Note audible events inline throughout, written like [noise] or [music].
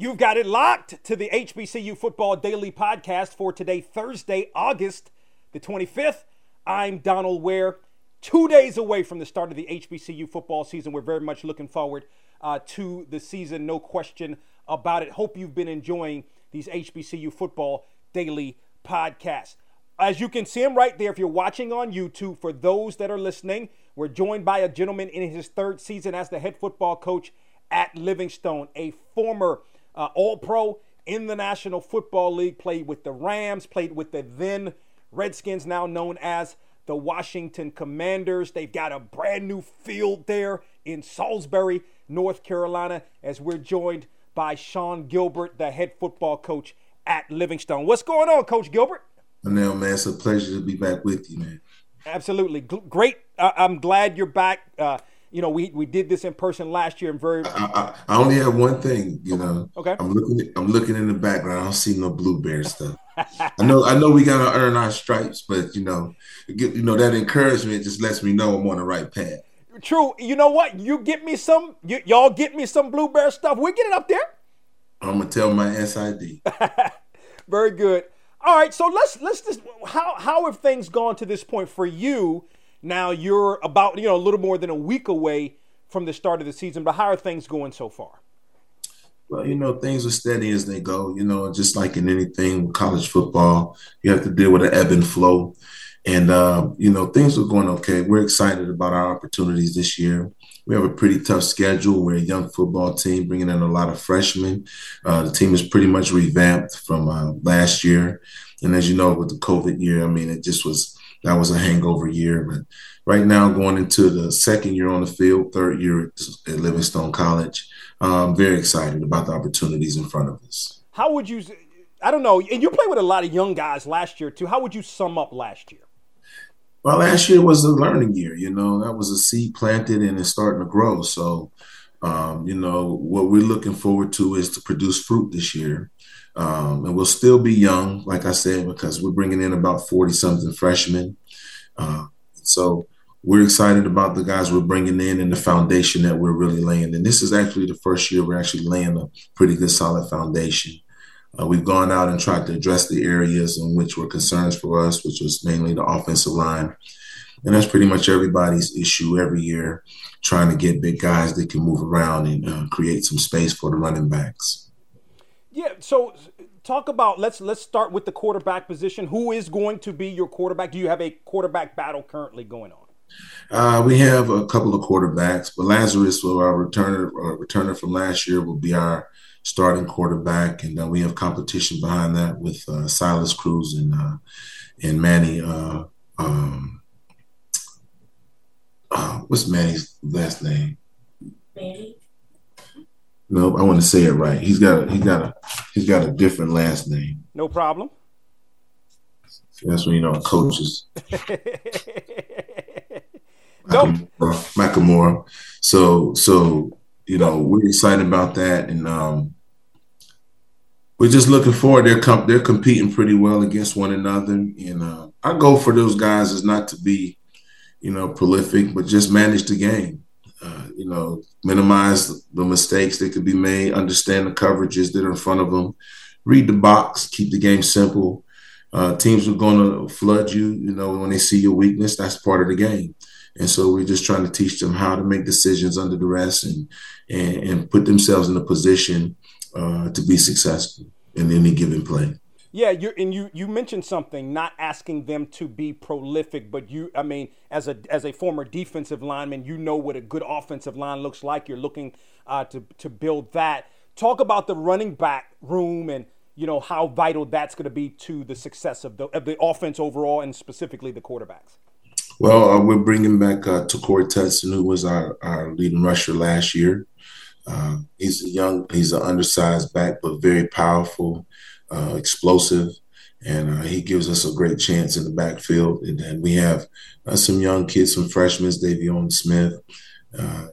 You've got it locked to the HBCU Football Daily Podcast for today, Thursday, August the 25th. I'm Donald Ware. Two days away from the start of the HBCU football season. We're very much looking forward uh, to the season, no question about it. Hope you've been enjoying these HBCU Football Daily Podcasts. As you can see him right there, if you're watching on YouTube, for those that are listening, we're joined by a gentleman in his third season as the head football coach at Livingstone, a former uh, All Pro in the National Football League, played with the Rams, played with the then Redskins, now known as the Washington Commanders. They've got a brand new field there in Salisbury, North Carolina, as we're joined by Sean Gilbert, the head football coach at Livingstone. What's going on, Coach Gilbert? Now, man, it's a pleasure to be back with you, man. Absolutely. Great. I'm glad you're back. Uh, you know, we we did this in person last year, and very. I, I, I only have one thing, you know. Okay. I'm looking. I'm looking in the background. I don't see no blueberry stuff. I know. I know we gotta earn our stripes, but you know, get, you know that encouragement just lets me know I'm on the right path. True. You know what? You get me some. You, y'all get me some blueberry stuff. We get it up there. I'm gonna tell my SID. [laughs] very good. All right. So let's let's just how how have things gone to this point for you? Now you're about, you know, a little more than a week away from the start of the season, but how are things going so far? Well, you know, things are steady as they go. You know, just like in anything with college football, you have to deal with an ebb and flow. And, uh, you know, things are going okay. We're excited about our opportunities this year. We have a pretty tough schedule. We're a young football team bringing in a lot of freshmen. Uh, the team is pretty much revamped from uh, last year. And as you know, with the COVID year, I mean, it just was that was a hangover year. But right now, going into the second year on the field, third year at Livingstone College, I'm very excited about the opportunities in front of us. How would you? I don't know. And you played with a lot of young guys last year too. How would you sum up last year? Well, last year was a learning year. You know, that was a seed planted and it's starting to grow. So, um, you know, what we're looking forward to is to produce fruit this year. Um, and we'll still be young, like I said, because we're bringing in about 40 something freshmen. Uh, so we're excited about the guys we're bringing in and the foundation that we're really laying. And this is actually the first year we're actually laying a pretty good solid foundation. Uh, we've gone out and tried to address the areas in which were concerns for us, which was mainly the offensive line. And that's pretty much everybody's issue every year, trying to get big guys that can move around and uh, create some space for the running backs. Yeah. So talk about let's let's start with the quarterback position. Who is going to be your quarterback? Do you have a quarterback battle currently going on? Uh, we have a couple of quarterbacks, but Lazarus, our returner, our returner from last year, will be our starting quarterback, and uh, we have competition behind that with uh, Silas Cruz and uh, and Manny. Uh, um, uh, what's Manny's last name? Manny. No, I want to say it right. He's got a, he's got a he's got a different last name. No problem. That's when you know coaches. nope. Makamura. So so you know we're excited about that, and um, we're just looking forward. They're com- they're competing pretty well against one another, and uh, our goal for those guys is not to be, you know, prolific, but just manage the game. You know, minimize the mistakes that could be made, understand the coverages that are in front of them, read the box, keep the game simple. Uh, teams are going to flood you, you know, when they see your weakness. That's part of the game. And so we're just trying to teach them how to make decisions under duress and and, and put themselves in a position uh, to be successful in any given play. Yeah, you and you you mentioned something, not asking them to be prolific, but you I mean, as a as a former defensive lineman, you know what a good offensive line looks like. You're looking uh, to to build that. Talk about the running back room and you know how vital that's going to be to the success of the of the offense overall and specifically the quarterbacks. Well, uh, we're bringing back uh, Takori Tutson, who was our, our leading rusher last year. Uh, he's a young, he's an undersized back, but very powerful uh, explosive, and uh, he gives us a great chance in the backfield. And then we have uh, some young kids, some freshmen, Davion Smith. Uh,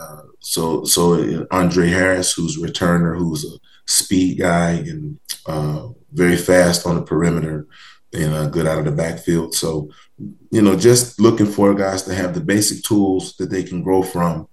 uh, so, so Andre Harris, who's a returner, who's a speed guy and uh, very fast on the perimeter and good out of the backfield. So, you know, just looking for guys to have the basic tools that they can grow from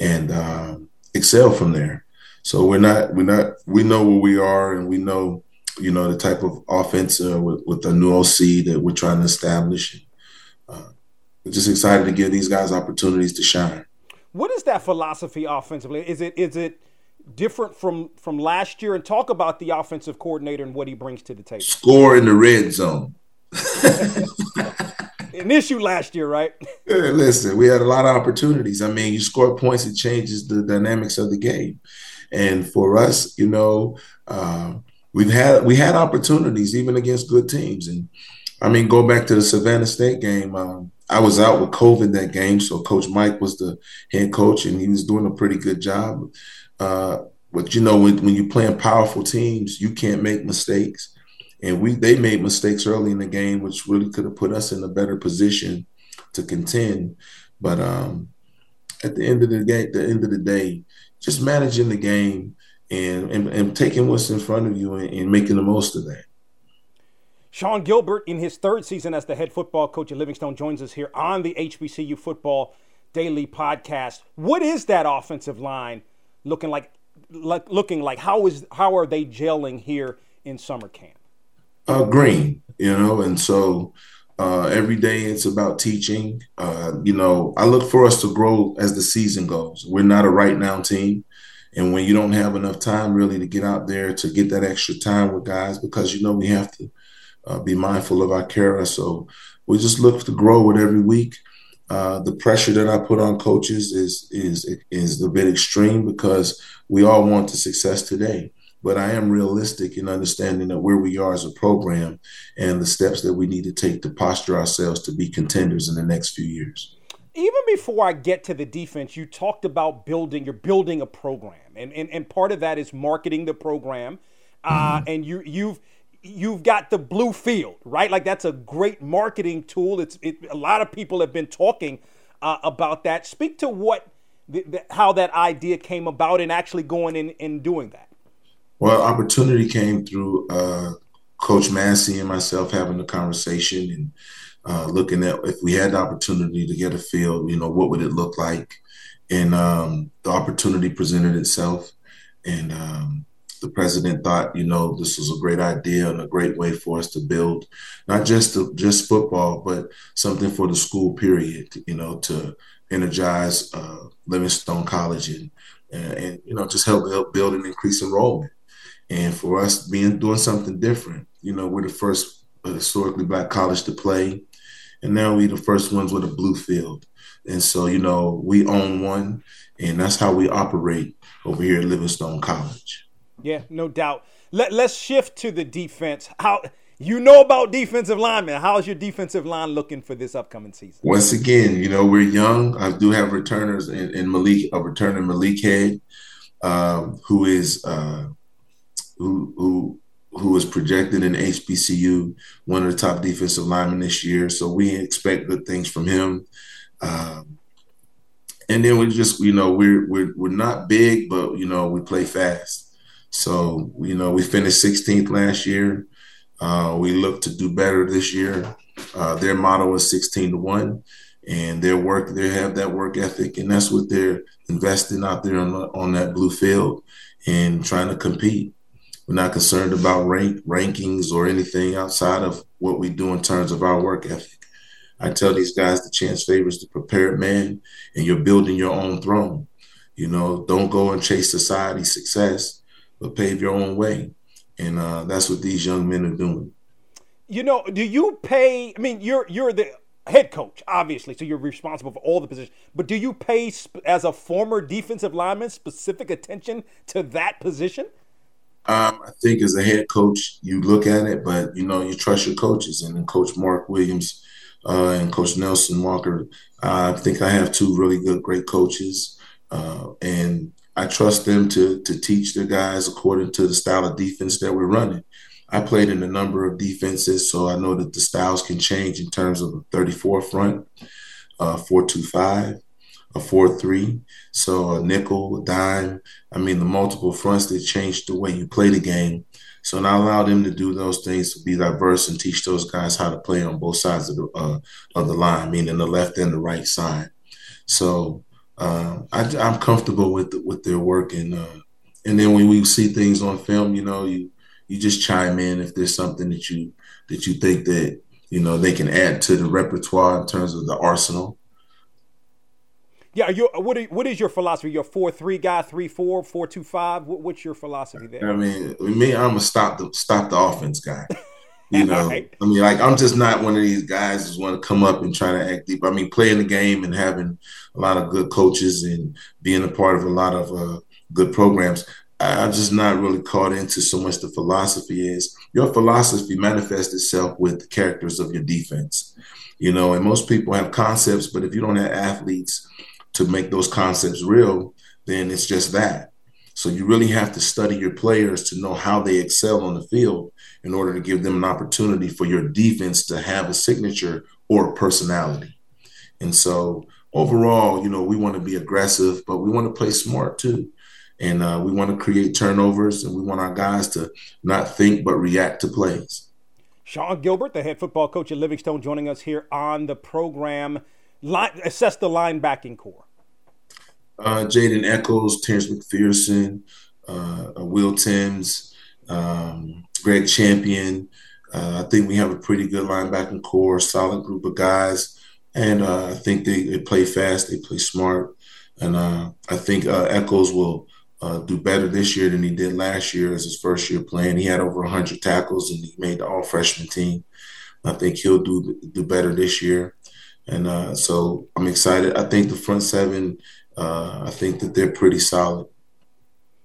and excel from there. So we're not we're not we know where we are, and we know you know the type of offense uh, with, with the new OC that we're trying to establish. Uh, we're just excited to give these guys opportunities to shine. What is that philosophy offensively? Is it is it different from from last year? And talk about the offensive coordinator and what he brings to the table. Score in the red zone. [laughs] An issue last year, right? Yeah, listen, we had a lot of opportunities. I mean, you score points, it changes the dynamics of the game. And for us, you know, uh, we've had we had opportunities even against good teams. And I mean, go back to the Savannah State game. Um, I was out with COVID that game, so Coach Mike was the head coach, and he was doing a pretty good job. Uh, but you know, when, when you're playing powerful teams, you can't make mistakes and we they made mistakes early in the game, which really could have put us in a better position to contend. But um, at the end of the game, the end of the day, just managing the game and and, and taking what's in front of you and, and making the most of that. Sean Gilbert, in his third season as the head football coach at Livingstone, joins us here on the HBCU Football Daily Podcast. What is that offensive line looking like? like looking like how is how are they gelling here in summer camp? uh, green, you know, and so uh, every day it's about teaching. Uh, you know, I look for us to grow as the season goes. We're not a right now team. And when you don't have enough time really to get out there to get that extra time with guys, because you know we have to uh, be mindful of our care. So we just look to grow it every week. Uh, the pressure that I put on coaches is is is a bit extreme because we all want the success today but I am realistic in understanding that where we are as a program and the steps that we need to take to posture ourselves to be contenders in the next few years. Even before I get to the defense, you talked about building, you're building a program. And, and, and part of that is marketing the program. Uh, mm-hmm. And you, you've, you've got the blue field, right? Like that's a great marketing tool. It's it, a lot of people have been talking uh, about that. Speak to what the, the, how that idea came about and actually going in and doing that. Well, opportunity came through uh, Coach Massey and myself having a conversation and uh, looking at if we had the opportunity to get a field, you know, what would it look like? And um, the opportunity presented itself, and um, the president thought, you know, this was a great idea and a great way for us to build not just just football, but something for the school period, you know, to energize uh, Livingstone College and, and, and you know just help help build and increase enrollment. And for us being doing something different, you know, we're the first historically black college to play. And now we the first ones with a blue field. And so, you know, we own one and that's how we operate over here at Livingstone College. Yeah, no doubt. Let, let's shift to the defense. How you know about defensive linemen. How's your defensive line looking for this upcoming season? Once again, you know, we're young. I do have returners in, in Malik, a returner Malik Head, um, who is uh, who who who is projected in HBCU, one of the top defensive linemen this year. So we expect good things from him. Um, and then we just, you know, we're we're we're not big, but you know, we play fast. So you know, we finished 16th last year. Uh, we look to do better this year. Uh, their motto is 16 to one, and their work they have that work ethic, and that's what they're investing out there on on that blue field and trying to compete. We're not concerned about rank rankings or anything outside of what we do in terms of our work ethic. I tell these guys the chance favors the prepared man, and you're building your own throne. You know, don't go and chase society's success, but pave your own way. And uh, that's what these young men are doing. You know, do you pay? I mean, you're you're the head coach, obviously, so you're responsible for all the positions. But do you pay, as a former defensive lineman, specific attention to that position? Um, I think as a head coach, you look at it, but you know you trust your coaches, and Coach Mark Williams uh, and Coach Nelson Walker. Uh, I think I have two really good, great coaches, uh, and I trust them to to teach their guys according to the style of defense that we're running. I played in a number of defenses, so I know that the styles can change in terms of a 34 front, uh, 4-2-5, a four three. So a nickel, a dime. I mean, the multiple fronts that changed the way you play the game. So I allow them to do those things to be diverse and teach those guys how to play on both sides of the uh, of the line, meaning the left and the right side. So um, I, am comfortable with with their work and uh, and then when we see things on film, you know, you you just chime in if there's something that you that you think that you know they can add to the repertoire in terms of the arsenal. Yeah, you what are, what is your philosophy? You're four three guy, three four, four two five. What, what's your philosophy there? I mean, me, I'm a stop the stop the offense guy. [laughs] You know, right. I mean, like I'm just not one of these guys who's want to come up and try to act deep. I mean, playing the game and having a lot of good coaches and being a part of a lot of uh, good programs. I'm just not really caught into so much the philosophy is. Your philosophy manifests itself with the characters of your defense. You know, and most people have concepts, but if you don't have athletes to make those concepts real, then it's just that. So you really have to study your players to know how they excel on the field in order to give them an opportunity for your defense to have a signature or personality. And so overall, you know, we want to be aggressive, but we want to play smart too. And uh, we want to create turnovers and we want our guys to not think but react to plays. Sean Gilbert, the head football coach at Livingstone, joining us here on the program. Line, assess the linebacking corps. Uh, Jaden Echols, Terrence McPherson, uh, Will Timms, um, Greg Champion. Uh, I think we have a pretty good linebacking corps, solid group of guys, and uh, I think they, they, play fast, they play smart, and uh, I think uh, Echols will uh, do better this year than he did last year as his first year playing. He had over 100 tackles and he made the All Freshman team. I think he'll do do better this year, and uh, so I'm excited. I think the front seven, I think that they're pretty solid.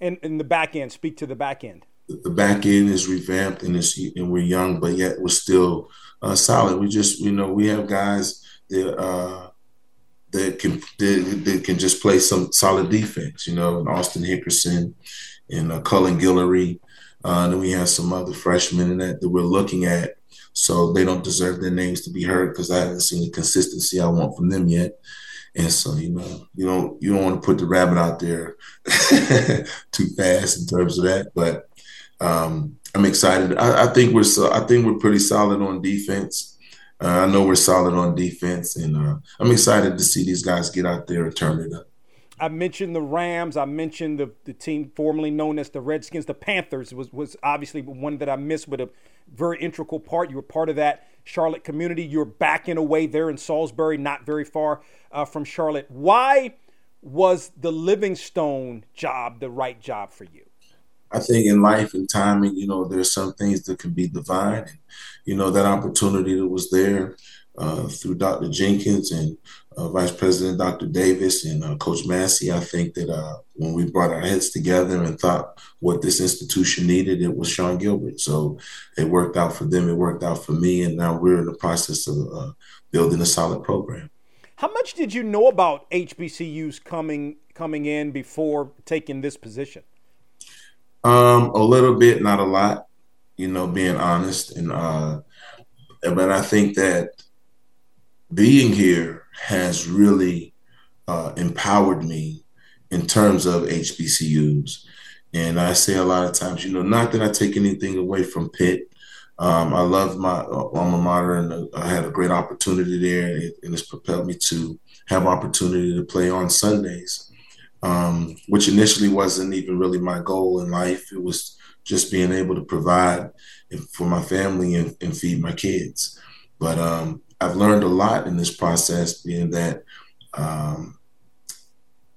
And in the back end, speak to the back end the back end is revamped and it's and we're young, but yet we're still uh, solid. We just you know we have guys that uh, that can that, that, can just play some solid defense. You know, and Austin Hickerson and uh, Cullen Guillory. Uh, and then we have some other freshmen in that that we're looking at. So they don't deserve their names to be heard because I haven't seen the consistency I want from them yet. And so, you know, you don't you don't want to put the rabbit out there [laughs] too fast in terms of that. But um, I'm excited. I, I, think we're so, I think we're pretty solid on defense. Uh, I know we're solid on defense, and uh, I'm excited to see these guys get out there and turn it up. I mentioned the Rams. I mentioned the, the team formerly known as the Redskins. The Panthers was was obviously one that I missed, but a very integral part. You were part of that Charlotte community. You're back in a way there in Salisbury, not very far uh, from Charlotte. Why was the Livingstone job the right job for you? I think in life and timing, you know, there's some things that can be divine. You know, that opportunity that was there uh, through Dr. Jenkins and uh, Vice President Dr. Davis and uh, Coach Massey, I think that uh, when we brought our heads together and thought what this institution needed, it was Sean Gilbert. So it worked out for them, it worked out for me, and now we're in the process of uh, building a solid program. How much did you know about HBCUs coming coming in before taking this position? Um, a little bit, not a lot. You know, being honest, and uh, but I think that being here has really uh, empowered me in terms of HBCUs. And I say a lot of times, you know, not that I take anything away from Pitt. Um, I love my uh, alma mater, and uh, I had a great opportunity there, and, it's propelled me to have opportunity to play on Sundays um, which initially wasn't even really my goal in life. It was just being able to provide for my family and, and feed my kids. But um, I've learned a lot in this process, being that um,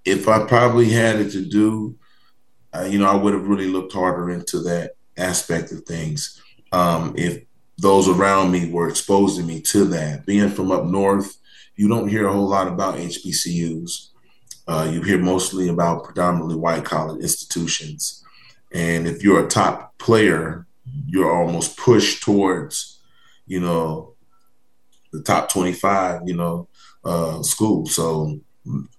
if I probably had it to do, uh, you know, I would have really looked harder into that aspect of things. Um, if those around me were exposing me to that, being from up north, you don't hear a whole lot about HBCUs. Uh, you hear mostly about predominantly white college institutions. And if you're a top player, you're almost pushed towards, you know, the top 25, you know, uh, school. So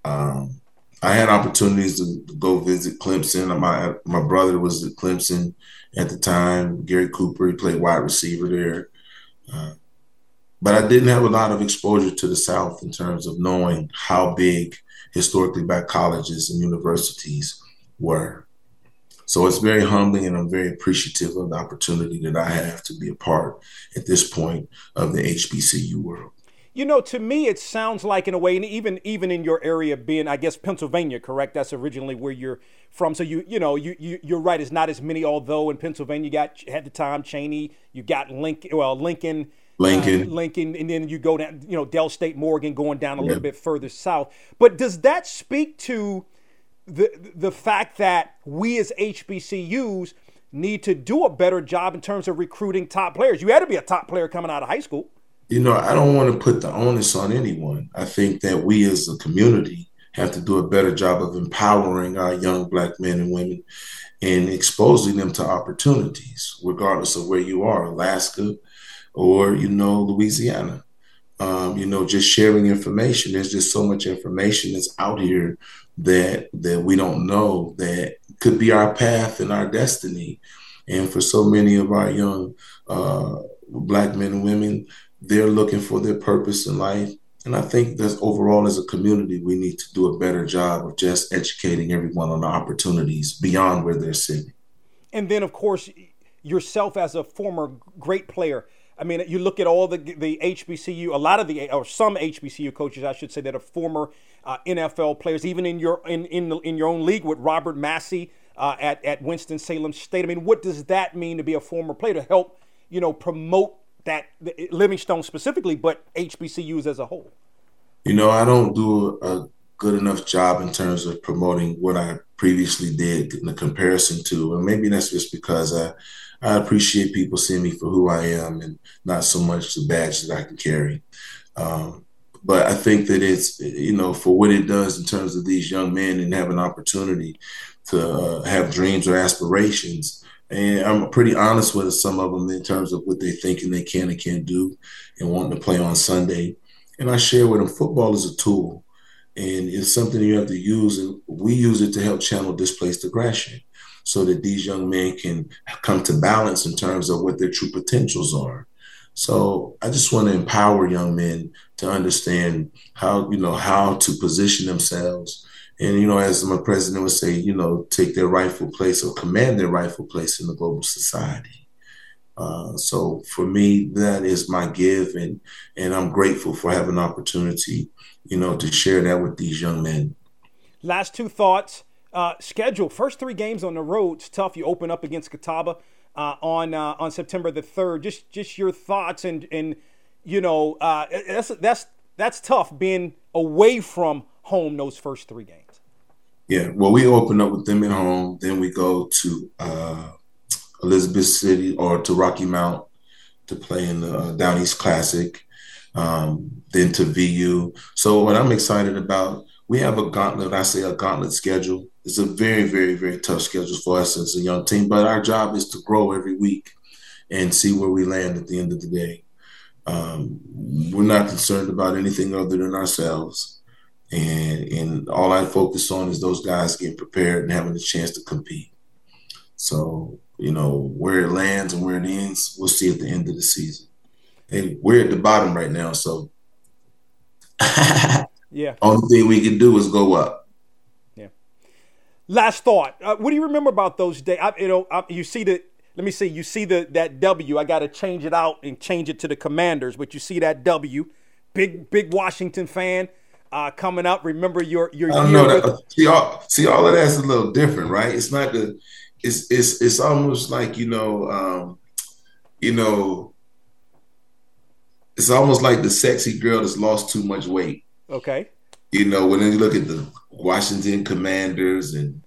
um, I had opportunities to, to, go visit Clemson. My my brother was at Clemson at the time. Gary Cooper, he played wide receiver there. Uh, but I didn't have a lot of exposure to the South in terms of knowing how big historically black colleges and universities were. So it's very humbling, and I'm very appreciative of the opportunity that I have to be a part at this point of the HBCU world. You know, to me, it sounds like in a way, and even even in your area, being I guess Pennsylvania, correct? That's originally where you're from. So you you know you, you you're right. It's not as many. Although in Pennsylvania, you got had the time Cheyney, you got Lincoln, well Lincoln, Lincoln, uh, Lincoln, and then you go down, you know, Del State, Morgan, going down a yeah. little bit further south. But does that speak to the the fact that we as HBCUs need to do a better job in terms of recruiting top players? You had to be a top player coming out of high school you know, I don't want to put the onus on anyone. I think that we as a community have to do a better job of empowering our young black men and women and exposing them to opportunities, regardless of where you are, Alaska or, you know, Louisiana. Um, you know, just sharing information. There's just so much information that's out here that that we don't know that could be our path and our destiny. And for so many of our young uh, black men and women, they're looking for their purpose in life. And I think that overall, as a community, we need to do a better job of just educating everyone on the opportunities beyond where they're sitting. And then, of course, yourself as a former great player. I mean, you look at all the the HBCU, a lot of the or some HBCU coaches, I should say, that are former uh, NFL players, even in your in in, the, in your own league with Robert Massey uh, at at Winston Salem State. I mean, what does that mean to be a former player to help you know promote that Livingstone specifically, but HBCUs as a whole? You know, I don't do a good enough job in terms of promoting what I previously did in the comparison to, and maybe that's just because I I appreciate people seeing me for who I am and not so much the badge that I can carry. Um, but I think that it's you know for what it does in terms of these young men and have an opportunity to uh, have dreams or aspirations and I'm pretty honest with some of them in terms of what they think and they can and can't do and wanting to play on Sunday. And I share with them football is a tool and it's something you have to use. And we use it to help channel displaced aggression so that these young men can come to balance in terms of what their true potentials are. So I just want to empower young men to understand how, you know, how to position themselves and you know, as my president would say, you know, take their rightful place or command their rightful place in the global society. Uh, so for me, that is my give, and and I'm grateful for having an opportunity, you know, to share that with these young men. Last two thoughts. Uh, schedule first three games on the road. It's tough. You open up against Catawba uh, on uh, on September the third. Just just your thoughts and and you know uh, that's that's that's tough being away from home those first three games. Yeah, well, we open up with them at home. Then we go to uh, Elizabeth City or to Rocky Mount to play in the uh, Down East Classic. Um, then to VU. So what I'm excited about, we have a gauntlet. I say a gauntlet schedule. It's a very, very, very tough schedule for us as a young team. But our job is to grow every week and see where we land at the end of the day. Um, we're not concerned about anything other than ourselves and and all I focus on is those guys getting prepared and having a chance to compete. So you know where it lands and where it ends, we'll see at the end of the season. And we're at the bottom right now, so [laughs] yeah. Only thing we can do is go up. Yeah. Last thought. Uh, what do you remember about those days? I, you know, I, you see the. Let me see. You see the that W. I got to change it out and change it to the Commanders, but you see that W. Big big Washington fan uh, coming up. Remember your your. I don't know that. With- see all see all of that's a little different, right? It's not the. It's it's it's almost like you know, um, you know. It's almost like the sexy girl that's lost too much weight. Okay. You know, when you look at the Washington Commanders and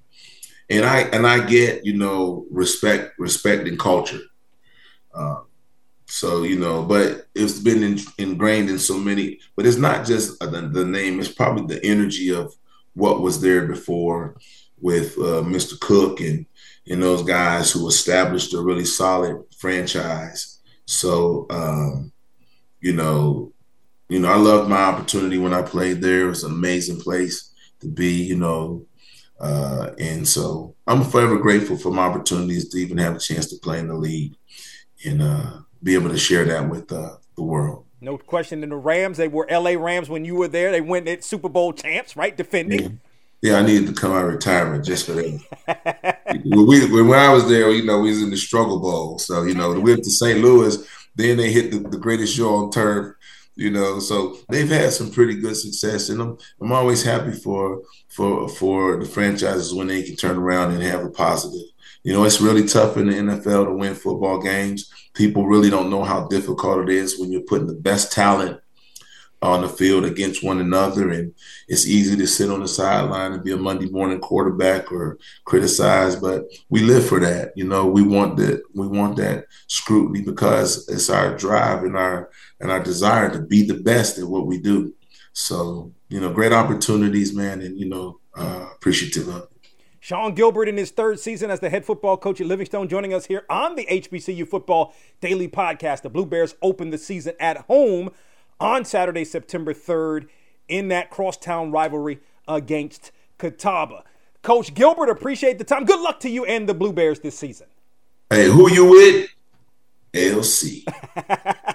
and I and I get you know respect respect and culture. Um, so you know, but it's been in, ingrained in so many. But it's not just the, the, name; it's probably the energy of what was there before with uh, Mr. Cooke and and those guys who established a really solid franchise. So um, you know, you know, I loved my opportunity when I played there. It was an amazing place to be. You know. Uh, and so I'm forever grateful for my opportunities to even have a chance to play in the league. And uh, be able to share that with uh, the world. No question. In the Rams, they were LA Rams when you were there. They went at Super Bowl champs, right? Defending. Yeah. Yeah, I needed to come out of retirement just for that. [laughs] when, we, when I was there, you know, we was in the struggle bowl. So, you know, we went to St. Louis. Then they hit the, the greatest show on turf you know. So they've had some pretty good success, and I'm I'm always happy for for for the franchises when they can turn around and have a positive. You know, it's really tough in the NFL to win football games. People really don't know how difficult it is when you're putting the best talent on the field against one another. And it's easy to sit on the sideline and be a Monday morning quarterback or criticize, but we live for that. You know, we want that we want that scrutiny because it's our drive and our and our desire to be the best at what we do. So, you know, great opportunities, man, and you know, uh, appreciative of it. Sean Gilbert in his third season as the head football coach at Livingstone joining us here on the HBCU Football Daily Podcast. The Blue Bears open the season at home on Saturday, September 3rd, in that crosstown rivalry against Catawba. Coach Gilbert, appreciate the time. Good luck to you and the Blue Bears this season. Hey, who you with? LC. [laughs]